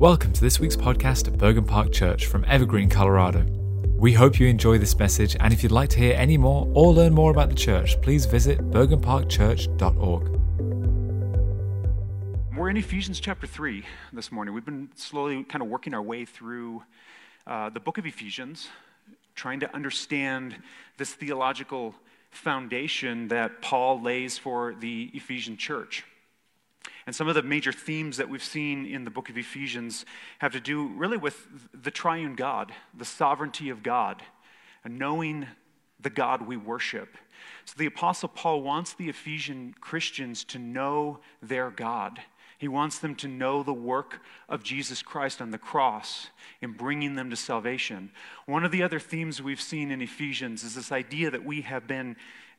Welcome to this week's podcast at Bergen Park Church from Evergreen, Colorado. We hope you enjoy this message, and if you'd like to hear any more or learn more about the church, please visit bergenparkchurch.org. We're in Ephesians chapter 3 this morning. We've been slowly kind of working our way through uh, the book of Ephesians, trying to understand this theological foundation that Paul lays for the Ephesian church. And some of the major themes that we've seen in the book of Ephesians have to do really with the triune God, the sovereignty of God, and knowing the God we worship. So the Apostle Paul wants the Ephesian Christians to know their God. He wants them to know the work of Jesus Christ on the cross in bringing them to salvation. One of the other themes we've seen in Ephesians is this idea that we have been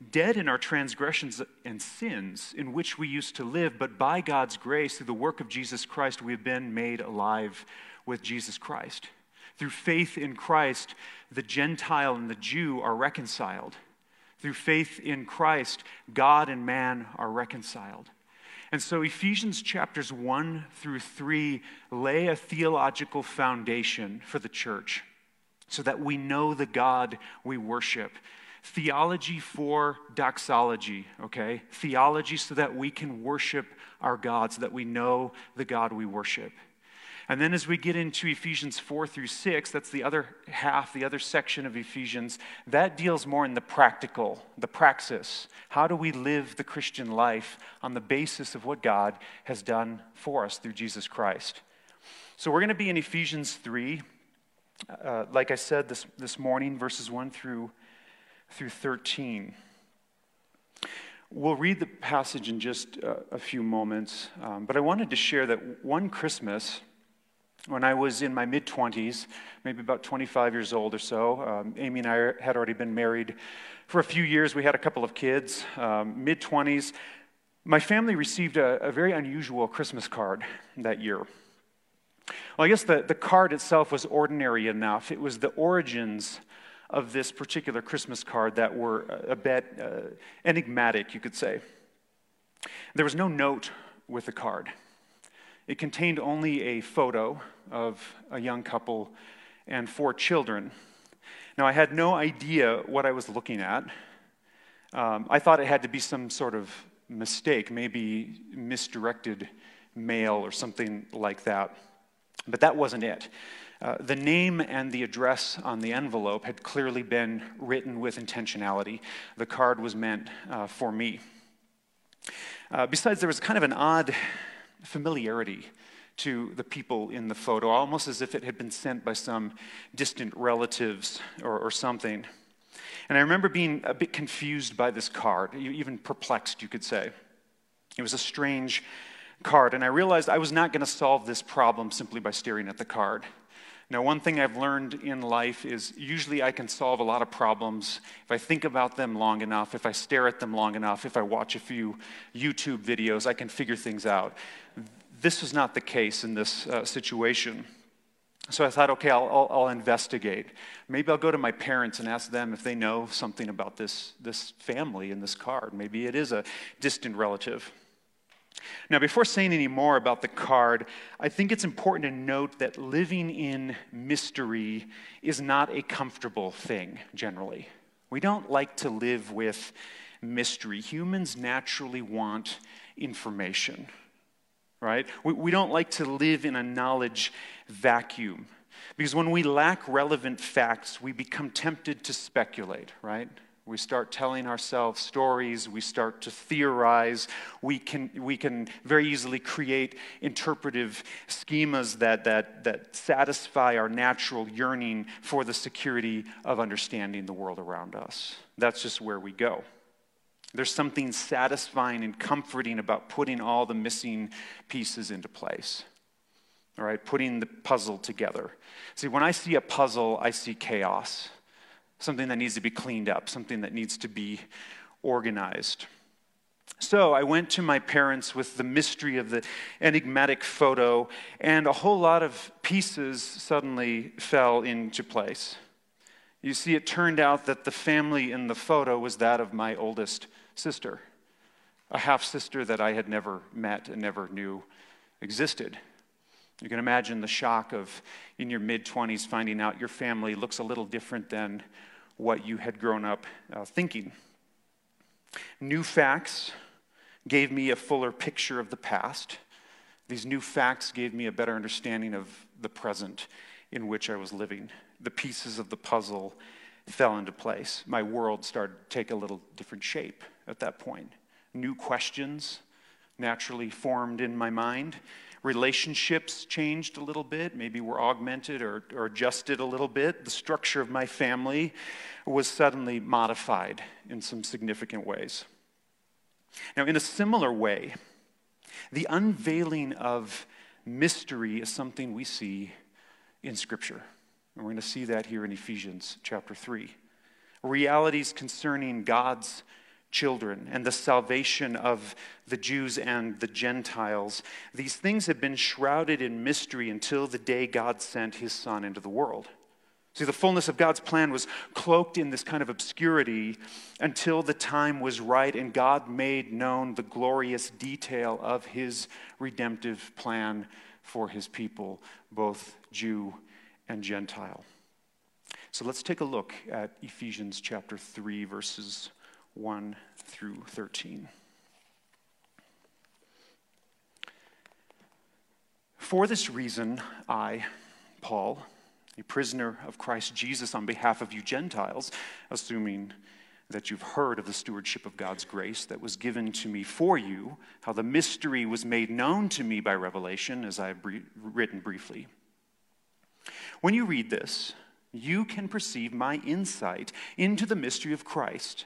dead in our transgressions and sins in which we used to live, but by God's grace, through the work of Jesus Christ, we have been made alive with Jesus Christ. Through faith in Christ, the Gentile and the Jew are reconciled. Through faith in Christ, God and man are reconciled. And so Ephesians chapters 1 through 3 lay a theological foundation for the church so that we know the God we worship, Theology for doxology, okay? Theology so that we can worship our God, so that we know the God we worship. And then as we get into Ephesians 4 through 6, that's the other half, the other section of Ephesians, that deals more in the practical, the praxis. How do we live the Christian life on the basis of what God has done for us through Jesus Christ? So we're going to be in Ephesians 3. Uh, like I said this, this morning, verses 1 through through 13. We'll read the passage in just a, few moments, um, but I wanted to share that one Christmas, when I was in my mid 20s, maybe about 25 years old or so, um, Amy and I had already been married for a few years. We had a couple of kids, um, mid 20s. My family received a, a very unusual Christmas card that year. Well, I guess the, the card itself was ordinary enough. It was the origins of this particular Christmas card that were a bit uh, enigmatic, you could say. There was no note with the card. It contained only a photo of a young couple and four children. Now, I had no idea what I was looking at. Um, I thought it had to be some sort of mistake, maybe misdirected mail or something like that. But that wasn't it. Uh, the name and the address on the envelope had clearly been written with intentionality. The card was meant uh, for me. Uh, besides, there was kind of an odd familiarity to the people in the photo, almost as if it had been sent by some distant relatives or, or something. And I remember being a bit confused by this card, even perplexed, you could say. It was a strange card, and I realized I was not going to solve this problem simply by staring at the card. Now, one thing I've learned in life is usually I can solve a lot of problems if I think about them long enough, if I stare at them long enough, if I watch a few YouTube videos, I can figure things out. This was not the case in this uh, situation. So I thought, okay, I'll, I'll, I'll, investigate. Maybe I'll go to my parents and ask them if they know something about this, this family in this card. Maybe it is a distant relative. Now, before saying any more about the card, I think it's important to note that living in mystery is not a comfortable thing generally. We don't like to live with mystery. Humans naturally want information, right? We, we don't like to live in a knowledge vacuum. Because when we lack relevant facts, we become tempted to speculate, right? We start telling ourselves stories. We start to theorize. We can, we can very easily create interpretive schemas that, that, that satisfy our natural yearning for the security of understanding the world around us. That's just where we go. There's something satisfying and comforting about putting all the missing pieces into place. All right, putting the puzzle together. See, when I see a puzzle, I see chaos something that needs to be cleaned up, something that needs to be organized. So I went to my parents with the mystery of the enigmatic photo, and a whole lot of pieces suddenly fell into place. You see, it turned out that the family in the photo was that of my oldest sister, a half sister that I had never met and never knew existed. You can imagine the shock of, in your mid 20s, finding out your family looks a little different than what you had grown up uh, thinking. New facts gave me a fuller picture of the past. These new facts gave me a better understanding of the present in which I was living. The pieces of the puzzle fell into place. My world started to take a little different shape at that point. New questions naturally formed in my mind. Relationships changed a little bit, maybe were augmented or, or adjusted a little bit. The structure of my family was suddenly modified in some significant ways. Now, in a similar way, the unveiling of mystery is something we see in Scripture. And we're going to see that here in Ephesians chapter 3. Realities concerning God's children and the salvation of the Jews and the Gentiles. These things have been shrouded in mystery until the day God sent his Son into the world. See, the fullness of God's plan was cloaked in this kind of obscurity until the time was right and God made known the glorious detail of his redemptive plan for his people, both Jew and Gentile. So let's take a look at Ephesians chapter 3, verses 1 through 13. For this reason, I, Paul, a prisoner of Christ Jesus on behalf of you Gentiles, assuming that you've heard of the stewardship of God's grace that was given to me for you, how the mystery was made known to me by revelation, as I have written briefly. When you read this, you can perceive my insight into the mystery of Christ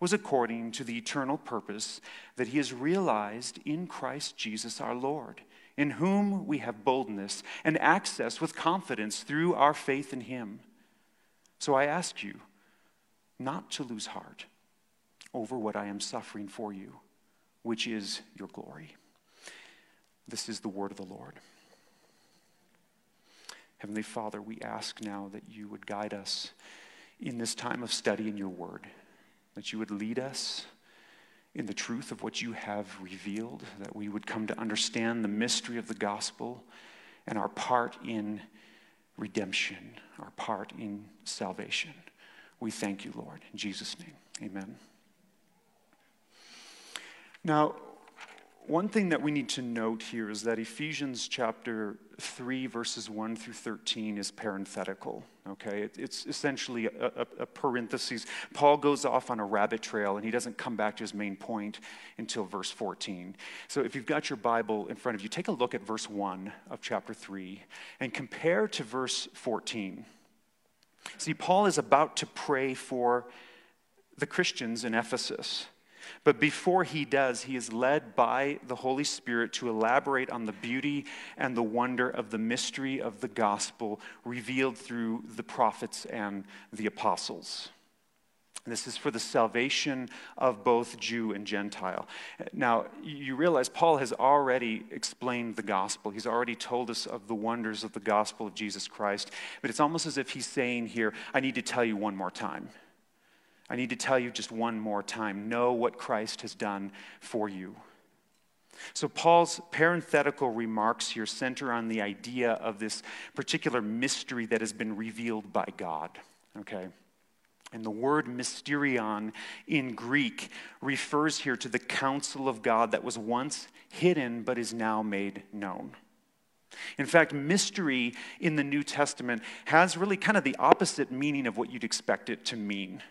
was according to the eternal purpose that he has realized in Christ Jesus our Lord, in whom we have boldness and access with confidence through our faith in him. So I ask you not to lose heart over what I am suffering for you, which is your glory. This is the word of the Lord. Heavenly Father, we ask now that you would guide us in this time of study in your word that you would lead us in the truth of what you have revealed, that we would come to understand the mystery of the gospel and our part in redemption, our part in salvation. We thank you, Lord. In Jesus' name, amen. Now, one thing that we need to note here is that Ephesians chapter 3, verses 1 through 13 is parenthetical. Okay? It, it's essentially a, a, a, parenthesis. Paul goes off on a rabbit trail and he doesn't come back to his main point until verse 14. So if you've got your Bible in front of you, take a look at verse 1 of chapter 3 and compare to verse 14. See, Paul is about to pray for the Christians in Ephesus. But before he does, he is led by the Holy Spirit to elaborate on the beauty and the wonder of the mystery of the gospel revealed through the prophets and the apostles. This is for the salvation of both Jew and Gentile. Now, you realize Paul has already explained the gospel. He's already told us of the wonders of the gospel of Jesus Christ. But it's almost as if he's saying here, I need to tell you one more time. I need to tell you just one more time know what Christ has done for you. So, Paul's parenthetical remarks here center on the idea of this particular mystery that has been revealed by God. Okay? And the word mysterion in Greek refers here to the counsel of God that was once hidden but is now made known. In fact, mystery in the New Testament has really kind of the opposite meaning of what you'd expect it to mean.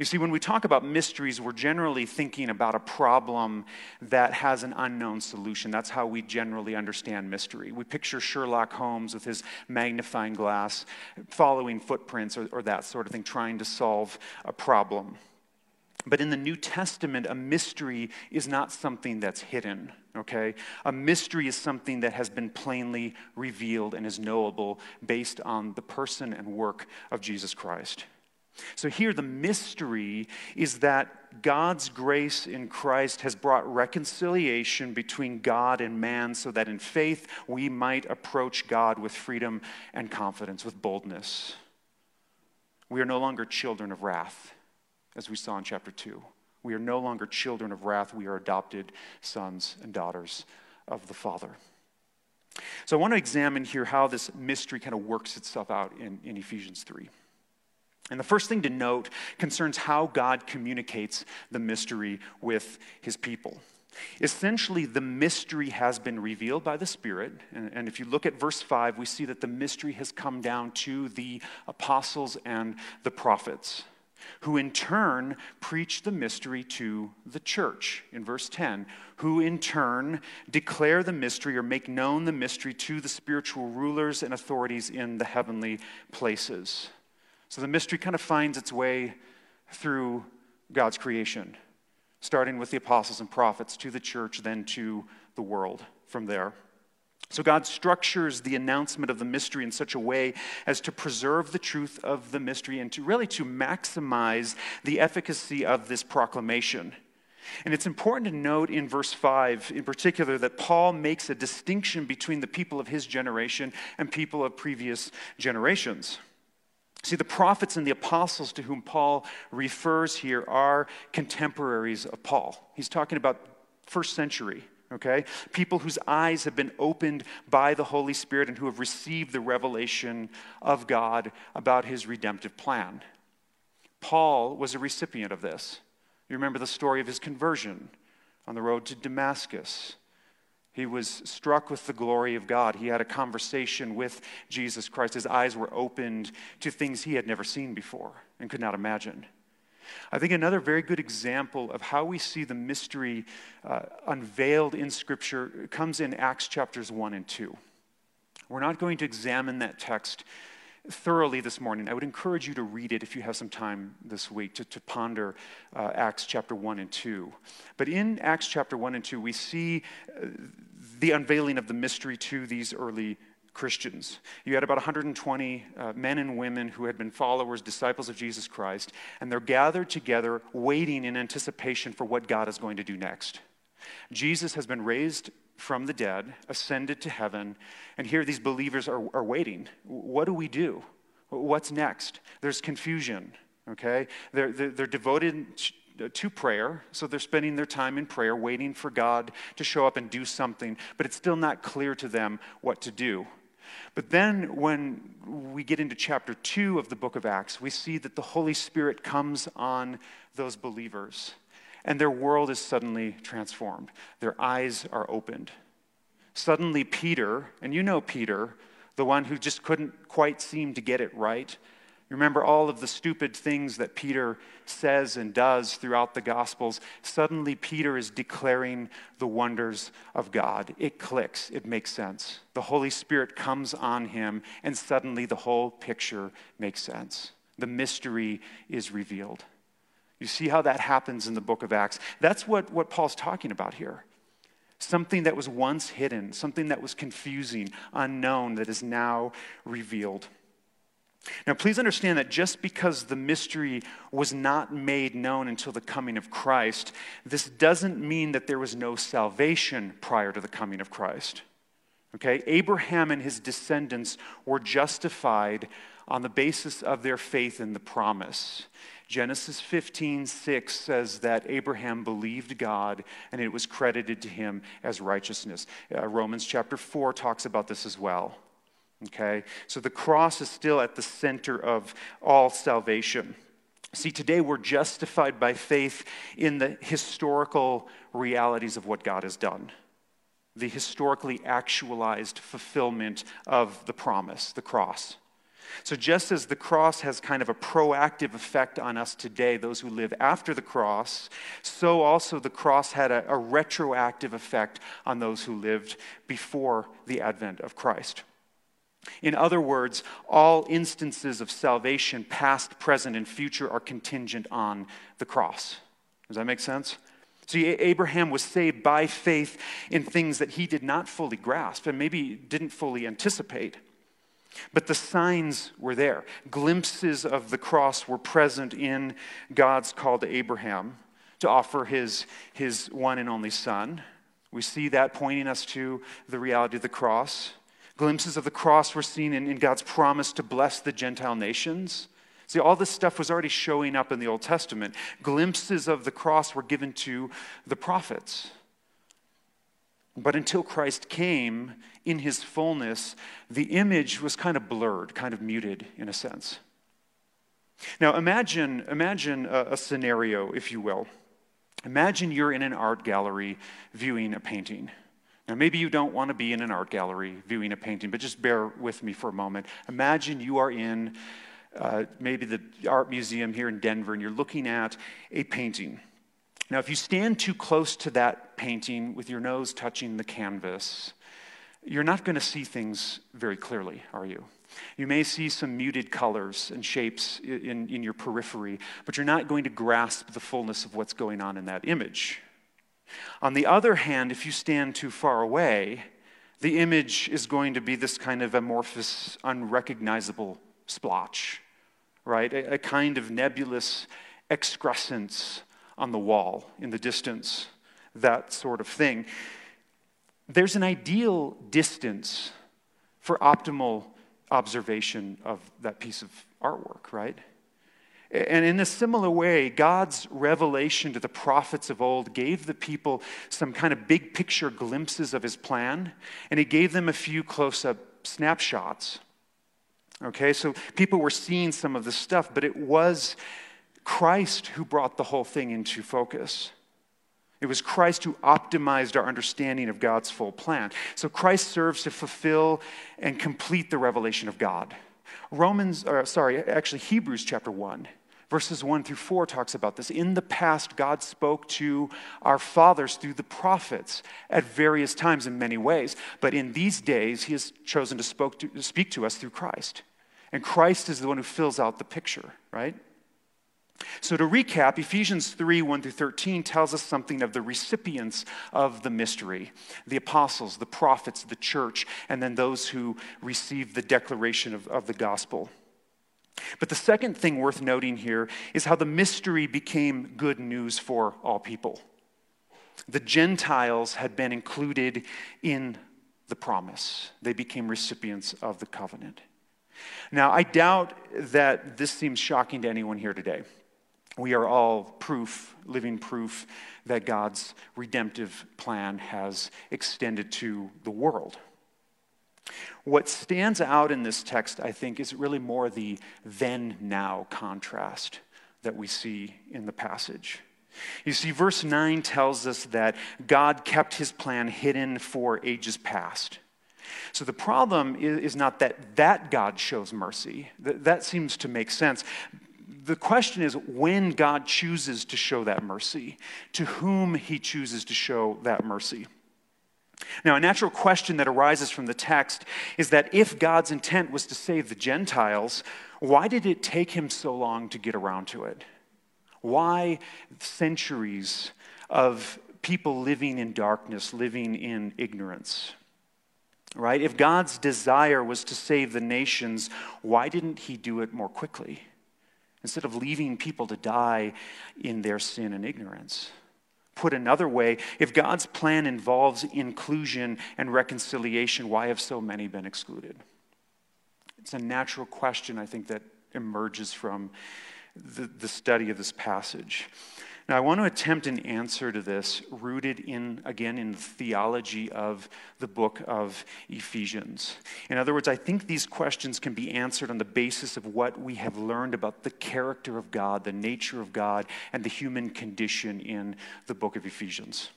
You see, when we talk about mysteries, we're generally thinking about a problem that has an unknown solution. That's how we generally understand mystery. We picture Sherlock Holmes with his magnifying glass, following footprints or, or that sort of thing, trying to solve a problem. But in the New Testament, a mystery is not something that's hidden, okay? A mystery is something that has been plainly revealed and is knowable based on the person and work of Jesus Christ. So, here the mystery is that God's grace in Christ has brought reconciliation between God and man so that in faith we might approach God with freedom and confidence, with boldness. We are no longer children of wrath, as we saw in chapter 2. We are no longer children of wrath, we are adopted sons and daughters of the Father. So, I want to examine here how this mystery kind of works itself out in, in Ephesians 3. And the first thing to note concerns how God communicates the mystery with his people. Essentially, the mystery has been revealed by the Spirit. And, if you look at verse 5, we see that the mystery has come down to the apostles and the prophets, who in turn preach the mystery to the church in verse 10, who in turn declare the mystery or make known the mystery to the spiritual rulers and authorities in the heavenly places. So the mystery kind of finds its way through God's creation, starting with the apostles and prophets to the church, then to the world from there. So God structures the announcement of the mystery in such a way as to preserve the truth of the mystery and to really to maximize the efficacy of this proclamation. And it's important to note in verse 5 in particular that Paul makes a distinction between the people of his generation and people of previous generations. See, the prophets and the apostles to whom Paul refers here are contemporaries of Paul. He's talking about first century, okay? People whose eyes have been opened by the Holy Spirit and who have received the revelation of God about his redemptive plan. Paul was a recipient of this. You remember the story of his conversion on the road to Damascus. He was struck with the glory of God. He had a conversation with Jesus Christ. His eyes were opened to things he had never seen before and could not imagine. I think another very good example of how we see the mystery uh, unveiled in Scripture comes in Acts chapters 1 and 2. We're not going to examine that text thoroughly this morning. I would encourage you to read it if you have some time this week to, to ponder uh, Acts chapter 1 and 2. But in Acts chapter 1 and 2, we see uh, the unveiling of the mystery to these early Christians. You had about 120 uh, men and women who had been followers, disciples of Jesus Christ, and they're gathered together waiting in anticipation for what God is going to do next. Jesus has been raised from the dead, ascended to heaven, and here these believers are, are waiting. What do we do? What's next? There's confusion, okay? They're, they're, they're devoted to prayer, so they're spending their time in prayer, waiting for God to show up and do something, but it's still not clear to them what to do. But then, when we get into chapter 2 of the book of Acts, we see that the Holy Spirit comes on those believers and their world is suddenly transformed. Their eyes are opened. Suddenly, Peter, and you know Peter, the one who just couldn't quite seem to get it right. You remember all of the stupid things that Peter says and does throughout the Gospels. Suddenly, Peter is declaring the wonders of God. It clicks, it makes sense. The Holy Spirit comes on him, and suddenly the whole picture makes sense. The mystery is revealed. You see how that happens in the book of Acts. That's what, what Paul's talking about here. Something that was once hidden, something that was confusing, unknown, that is now revealed. Now, please understand that just because the mystery was not made known until the coming of Christ, this doesn't mean that there was no salvation prior to the coming of Christ. Okay? Abraham and his descendants were justified on the basis of their faith in the promise. Genesis 15, 6 says that Abraham believed God and it was credited to him as righteousness. Uh, Romans chapter 4 talks about this as well. Okay? So the cross is still at the center of all salvation. See, today we're justified by faith in the historical realities of what God has done. the historically actualized fulfillment of the promise, the cross. So, just as the cross has kind of a proactive effect on us today, those who live after the cross, so also the cross had a, a, retroactive effect on those who lived before the advent of Christ. In other words, all instances of salvation, past, present, and future, are contingent on the cross. Does that make sense? See, Abraham was saved by faith in things that he did not fully grasp and maybe didn't fully anticipate. But the signs were there. Glimpses of the cross were present in God's call to Abraham to offer his, his one and only son. We see that pointing us to the reality of the cross. Glimpses of the cross were seen in, in God's promise to bless the Gentile nations. See, all this stuff was already showing up in the Old Testament. Glimpses of the cross were given to the prophets. But until Christ came in his fullness, the image was kind of blurred, kind of muted in a sense. Now imagine, imagine a, a scenario, if you will. Imagine you're in an art gallery viewing a painting. Now, maybe you don't want to be in an art gallery viewing a painting, but just bear with me for a moment. Imagine you are in uh, maybe the art museum here in Denver and you're looking at a painting. Now, if you stand too close to that painting with your nose touching the canvas, you're not going to see things very clearly, are you? You may see some muted colors and shapes in, in your periphery, but you're not going to grasp the fullness of what's going on in that image. On the other hand, if you stand too far away, the image is going to be this kind of amorphous, unrecognizable splotch, right? A, a kind of nebulous excrescence on the wall in the distance, that sort of thing. There's an ideal distance for optimal observation of that piece of artwork, right? And in a similar way, God's revelation to the prophets of old gave the people some kind of big picture glimpses of his plan, and he gave them a few close up snapshots. Okay, so people were seeing some of the stuff, but it was Christ who brought the whole thing into focus. It was Christ who optimized our understanding of God's full plan. So Christ serves to fulfill and complete the revelation of God. Romans, or sorry, actually Hebrews chapter 1, verses 1 through 4 talks about this. In the past, God spoke to our fathers through the prophets at various times in many ways. But in these days, he has chosen to, to speak to us through Christ. And Christ is the one who fills out the picture, right? So, to recap, Ephesians 3 1 through 13 tells us something of the recipients of the mystery the apostles, the prophets, the church, and then those who received the declaration of, of the gospel. But the second thing worth noting here is how the mystery became good news for all people. The Gentiles had been included in the promise, they became recipients of the covenant. Now, I doubt that this seems shocking to anyone here today we are all proof, living proof, that God's redemptive plan has extended to the world. What stands out in this text, I think, is really more the then now contrast that we see in the passage. You see, verse 9 tells us that God kept his plan hidden for ages past. So the problem is, not that that God shows mercy. That seems to make sense the question is when God chooses to show that mercy, to whom he chooses to show that mercy. Now, a natural question that arises from the text is that if God's intent was to save the Gentiles, why did it take him so long to get around to it? Why centuries of people living in darkness, living in ignorance? Right? If God's desire was to save the nations, why didn't he do it more quickly? Instead of leaving people to die in their sin and ignorance. Put another way, if God's plan involves inclusion and reconciliation, why have so many been excluded? It's a natural question, I think, that emerges from the, the study of this passage. Now, I want to attempt an answer to this rooted in, again, in the theology of the book of Ephesians. In other words, I think these questions can be answered on the basis of what we have learned about the character of God, the nature of God, and the human condition in the book of Ephesians.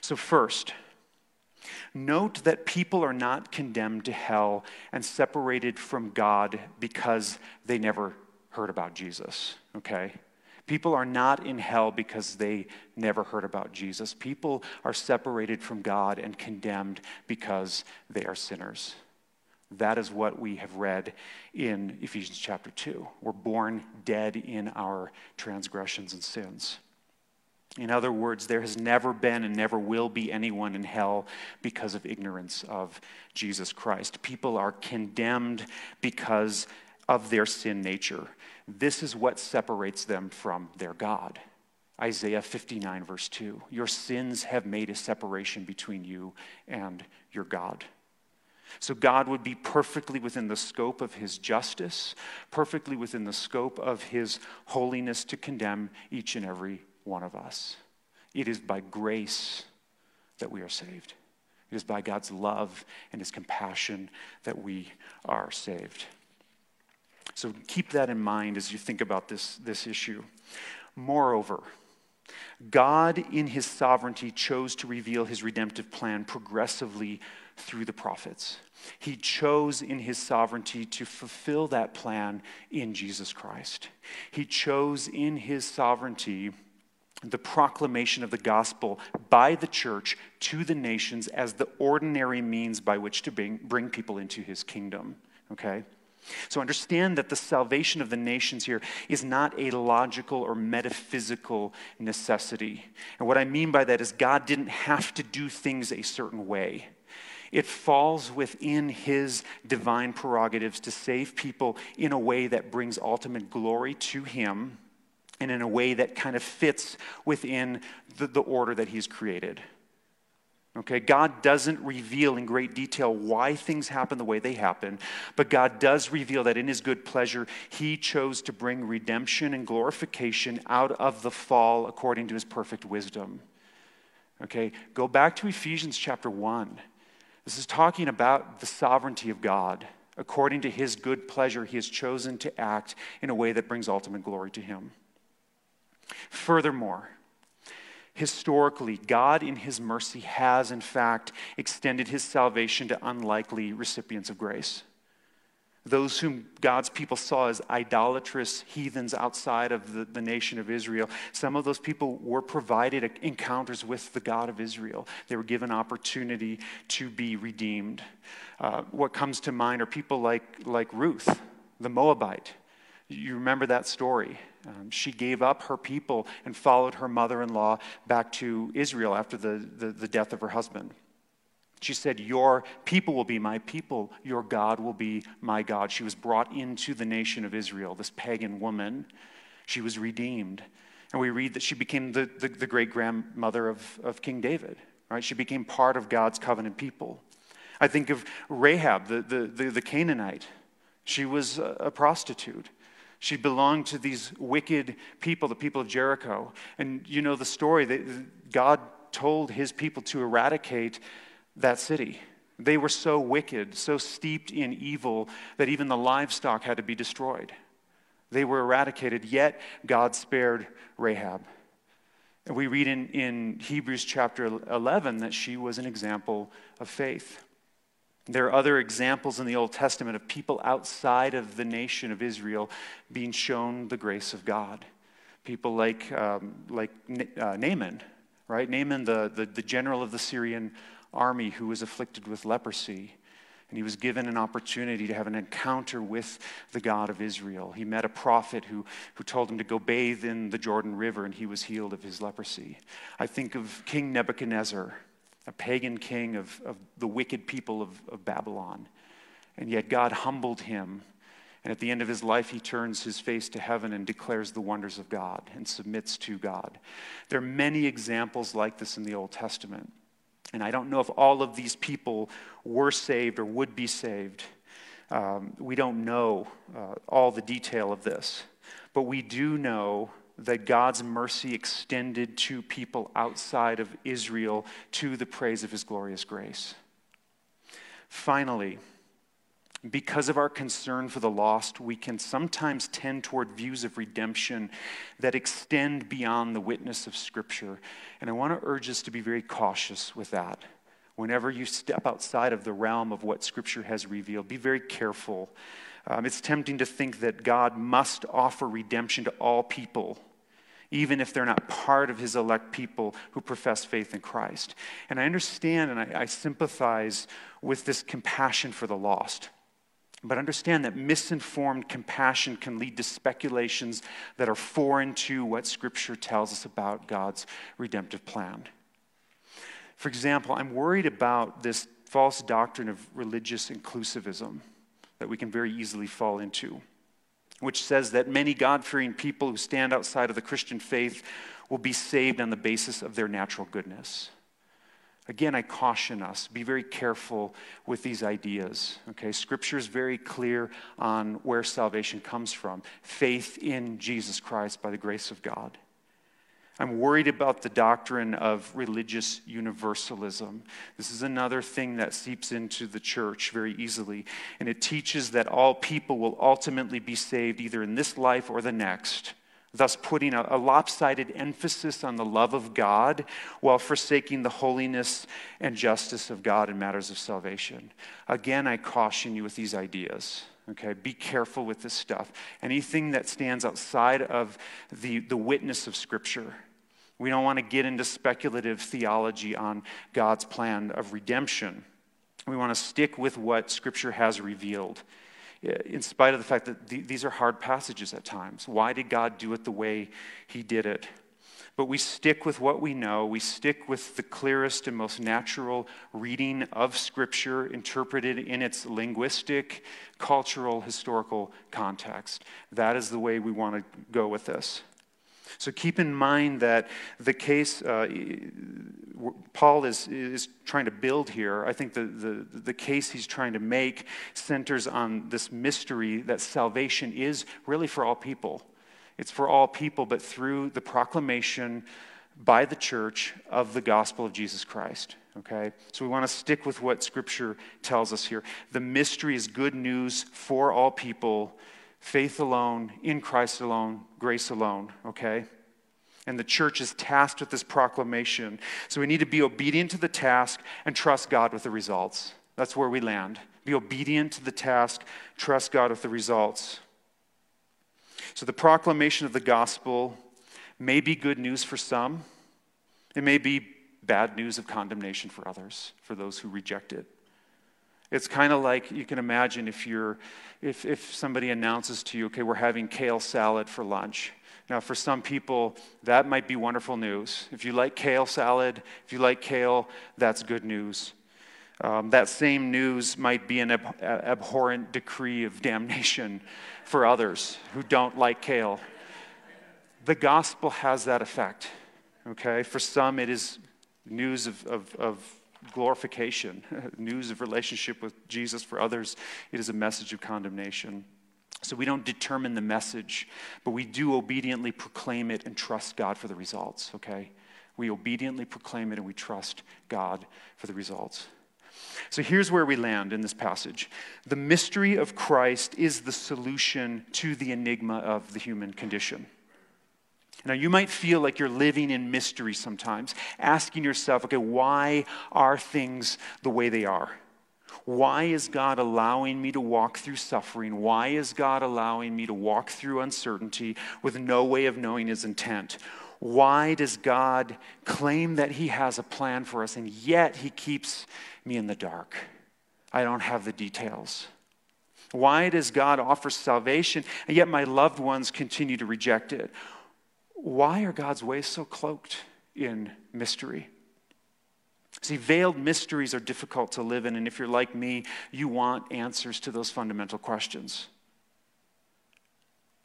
So, first, Note that people are not condemned to hell and separated from God because they never heard about Jesus, okay? People are not in hell because they never heard about Jesus. People are separated from God and condemned because they are sinners. That is what we have read in Ephesians chapter 2. We're born dead in our transgressions and sins. In other words, there has never been and never will be anyone in hell because of ignorance of Jesus Christ. People are condemned because of their sin nature. This is what separates them from their God. Isaiah 59, verse 2. Your sins have made a separation between you and your God. So God would be perfectly within the scope of his justice, perfectly within the scope of his holiness to condemn each and every one of us. It is by grace that we are saved. It is by God's love and his compassion that we are saved. So keep that in mind as you think about this, this issue. Moreover, God, in his sovereignty, chose to reveal his redemptive plan progressively through the prophets. He chose in his sovereignty to fulfill that plan in Jesus Christ. He chose in his sovereignty the proclamation of the gospel by the church to the nations as the ordinary means by which to bring, bring people into his kingdom. Okay? So understand that the salvation of the nations here is not a logical or metaphysical necessity. And what I mean by that is God didn't have to do things a certain way. It falls within his divine prerogatives to save people in a way that brings ultimate glory to him and in a way that kind of fits within the, the order that he's created. Okay, God doesn't reveal in great detail why things happen the way they happen, but God does reveal that in His good pleasure, He chose to bring redemption and glorification out of the fall according to His perfect wisdom. Okay, go back to Ephesians chapter 1. This is talking about the sovereignty of God. According to his good pleasure, he has chosen to act in a way that brings ultimate glory to him. Furthermore, historically, God, in his mercy, has in fact extended his salvation to unlikely recipients of grace those whom God's people saw as idolatrous heathens outside of the, the nation of Israel. Some of those people were provided encounters with the God of Israel. They were given opportunity to be redeemed. Uh, what comes to mind are people like, like Ruth, the Moabite. You remember that story. Um, she gave up her people and followed her mother in law back to Israel after the, the, the death of her husband. She said, Your people will be my people, your God will be my God. She was brought into the nation of Israel, this pagan woman. She was redeemed. And we read that she became the, the, the great grandmother of, of King David, right? She became part of God's covenant people. I think of Rahab, the, the, the, the Canaanite. She was a, a prostitute. She belonged to these wicked people, the people of Jericho. And you know the story that God told his people to eradicate that city. They were so wicked, so steeped in evil, that even the livestock had to be destroyed. They were eradicated, yet God spared Rahab. And we read in, in Hebrews chapter 11 that she was an example of faith. There are other examples in the Old Testament of people outside of the nation of Israel being shown the grace of God. People like, um, like uh, Naaman, right? Naaman, the, the, the general of the Syrian army who was afflicted with leprosy. And he was given an opportunity to have an encounter with the God of Israel. He met a prophet who, who told him to go bathe in the Jordan River, and he was healed of his leprosy. I think of King Nebuchadnezzar, a pagan king of, of the wicked people of, of Babylon. And yet God humbled him. And at the end of his life, he turns his face to heaven and declares the wonders of God and submits to God. There are many examples like this in the Old Testament. And I don't know if all of these people were saved or would be saved. Um, we don't know uh, all the detail of this. But we do know that God's mercy extended to people outside of Israel to the praise of his glorious grace. Finally, because of our concern for the lost, we can sometimes tend toward views of redemption that extend beyond the witness of Scripture. And I want to urge us to be very cautious with that. whenever you step outside of the realm of what Scripture has revealed. Be very careful. Um, it's tempting to think that God must offer redemption to all people, even if they're not part of his elect people who profess faith in Christ. And I understand and I, I sympathize with this compassion for the lost. But understand that misinformed compassion can lead to speculations that are foreign to what Scripture tells us about God's redemptive plan. For example, I'm worried about this false doctrine of religious inclusivism that we can very easily fall into, which says that many God fearing people who stand outside of the Christian faith will be saved on the basis of their natural goodness. Again, I caution us be very careful with these ideas. Okay, Scripture is very clear on where salvation comes from faith in Jesus Christ by the grace of God. I'm worried about the doctrine of religious universalism. This is another thing that seeps into the church very easily. And it teaches that all people will ultimately be saved either in this life or the next, thus putting a, a lopsided emphasis on the love of God while forsaking the holiness and justice of God in matters of salvation. Again, I caution you with these ideas. Okay, be careful with this stuff. Anything that stands outside of the, the witness of Scripture we don't want to get into speculative theology on God's plan of redemption. We want to stick with what Scripture has revealed, eh, in spite of the fact that these are hard passages at times. Why did God do it the way He did it? But we stick with what we know. We stick with the clearest and most natural reading of Scripture, interpreted in its linguistic, cultural, historical context. That is the way we want to go with this. So keep in mind that the case uh, Paul is, is trying to build here, I think the, the, the case he's trying to make centers on this mystery that salvation is really for all people. It's for all people, but through the proclamation by the church of the gospel of Jesus Christ. Okay? So we want to stick with what Scripture tells us here. The mystery is good news for all people faith alone, in Christ alone, grace alone, okay? And the church is tasked with this proclamation. So we need to be obedient to the task and trust God with the results. That's where we land. Be obedient to the task, trust God with the results. So the proclamation of the gospel may be good news for some, it may be bad news of condemnation for others, for those who reject it. It's kind of like you can imagine if you're if, if somebody announces to you, okay, we're having kale salad for lunch. Now, for some people, that might be wonderful news. If you like kale salad, if you like kale, that's good news. Um, that same news might be an ab- abhorrent decree of damnation for others who don't like kale. The gospel has that effect, okay? For some, it is news of, of, of glorification, news of relationship with Jesus. For others, it is a message of condemnation. So we don't determine the message, but we do obediently proclaim it and trust God for the results, okay? We obediently proclaim it and we trust God for the results. So here's where we land in this passage. The mystery of Christ is the solution to the enigma of the human condition. Now, you might feel like you're living in mystery sometimes, asking yourself, okay, why are things the way they are? Why is God allowing me to walk through suffering? Why is God allowing me to walk through uncertainty with no way of knowing his intent? Why does God claim that he has a plan for us and yet he keeps me in the dark? I don't have the details. Why does God offer salvation and yet my loved ones continue to reject it? Why are God's ways so cloaked in mystery? See, veiled mysteries are difficult to live in, and if you're like me, you want answers to those fundamental questions.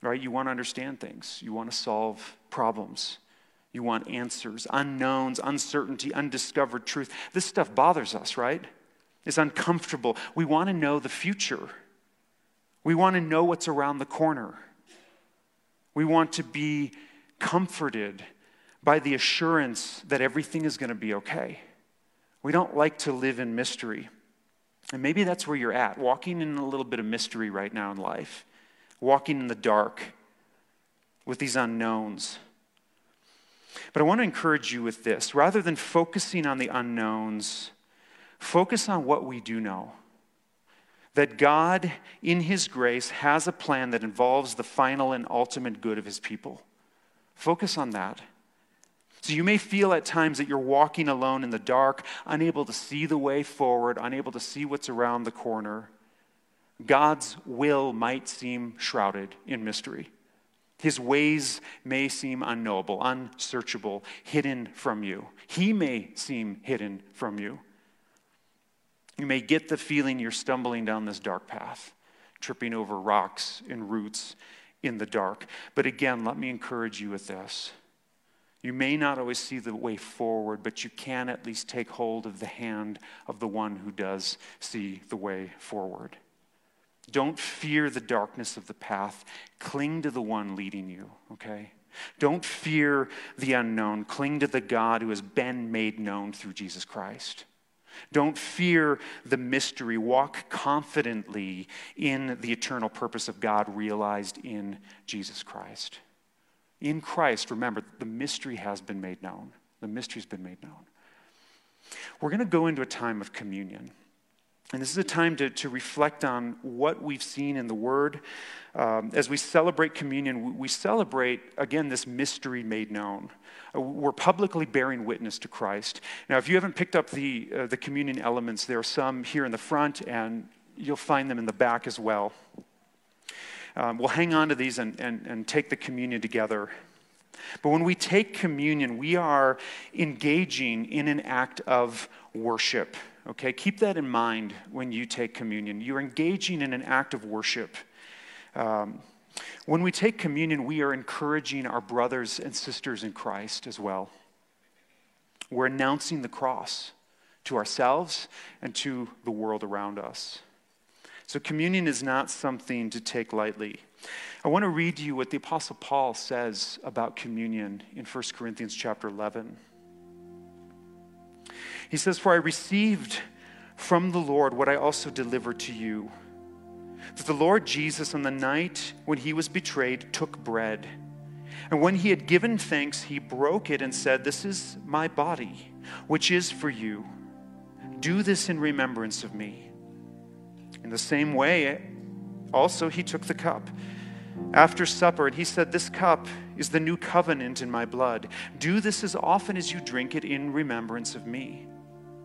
Right? You want to understand things, you want to solve problems, you want answers, unknowns, uncertainty, undiscovered truth. This stuff bothers us, right? It's uncomfortable. We want to know the future, we want to know what's around the corner. We want to be comforted by the assurance that everything is going to be okay. We don't like to live in mystery. And maybe that's where you're at, walking in a little bit of mystery right now in life, walking in the dark with these unknowns. But I want to encourage you with this rather than focusing on the unknowns, Focus on what we do know that God, in His grace, has a plan that involves the final and ultimate good of His people. Focus on that. So you may feel at times that you're walking alone in the dark, unable to see the way forward, unable to see what's around the corner. God's will might seem shrouded in mystery. His ways may seem unknowable, unsearchable, hidden from you. He may seem hidden from you. You may get the feeling you're stumbling down this dark path, tripping over rocks and roots in the dark. But again, let me encourage you with this. You may not always see the way forward, but you can at least take hold of the hand of the one who does see the way forward. Don't fear the darkness of the path. Cling to the one leading you, okay? Don't fear the unknown. Cling to the God who has been made known through Jesus Christ. Don't fear the mystery. Walk confidently in the eternal purpose of God realized in Jesus Christ. In Christ, remember, the mystery has been made known. The mystery's been made known. We're going to go into a time of communion. And this is a time to, to reflect on what we've seen in the Word. Um, as we celebrate communion, we celebrate, again, this mystery made known. We're publicly bearing witness to Christ. Now, if you haven't picked up the, uh, the communion elements, there are some here in the front, and you'll find them in the back as well. Um, we'll hang on to these and, and, and take the communion together. But when we take communion, we are engaging in an act of worship. Okay, keep that in mind when you take communion. You're engaging in an act of worship. Um, when we take communion, we are encouraging our brothers and sisters in Christ as well. We're announcing the cross to ourselves and to the world around us. So, communion is not something to take lightly. I want to read to you what the Apostle Paul says about communion in 1 Corinthians chapter 11. He says, For I received from the Lord what I also delivered to you. That the Lord Jesus, on the night when he was betrayed, took bread. And when he had given thanks, he broke it and said, This is my body, which is for you. Do this in remembrance of me. In the same way, also he took the cup after supper, and he said, This cup is the new covenant in my blood. Do this as often as you drink it in remembrance of me.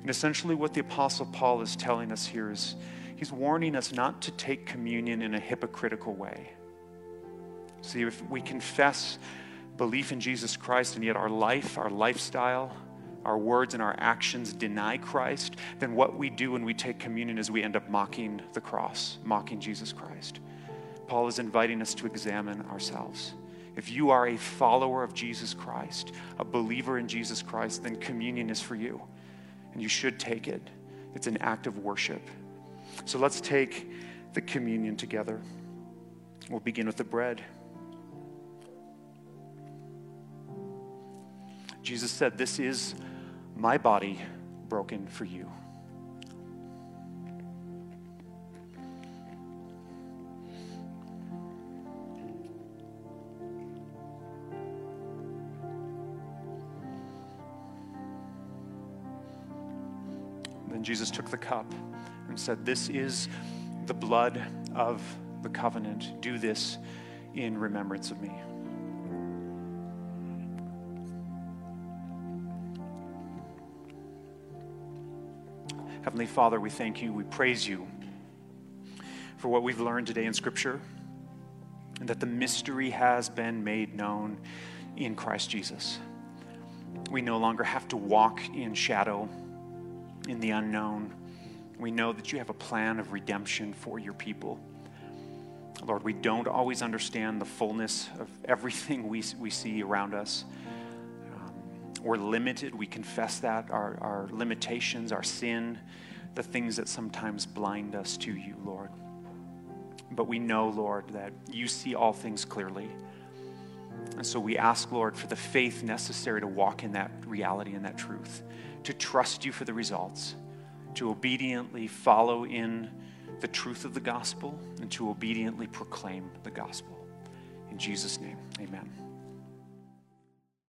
And essentially, what the Apostle Paul is telling us here is he's warning us not to take communion in a hypocritical way. See, if we confess belief in Jesus Christ and yet our life, our lifestyle, our words and our actions deny Christ, then what we do when we take communion is we end up mocking the cross, mocking Jesus Christ. Paul is inviting us to examine ourselves. If you are a follower of Jesus Christ, a believer in Jesus Christ, then communion is for you and you should take it. It's an act of worship. So let's take the communion together. We'll begin with the bread. Jesus said, This is my body broken for you. Jesus took the cup and said, This is the blood of the covenant. Do this in remembrance of me. Heavenly Father, we thank you, we praise you for what we've learned today in Scripture, and that the mystery has been made known in Christ Jesus. We no longer have to walk in shadow in the unknown. We know that you have a plan of redemption for your people. Lord, we don't always understand the fullness of everything we, we see around us. Um, We're limited. We confess that, our, our limitations, our sin, the things that sometimes blind us to you, Lord. But we know, Lord, that you see all things clearly. And so we ask, Lord, for the faith necessary to walk in that reality and that truth, to trust you for the results, to obediently follow in the truth of the gospel, and to obediently proclaim the gospel. In Jesus' name, amen.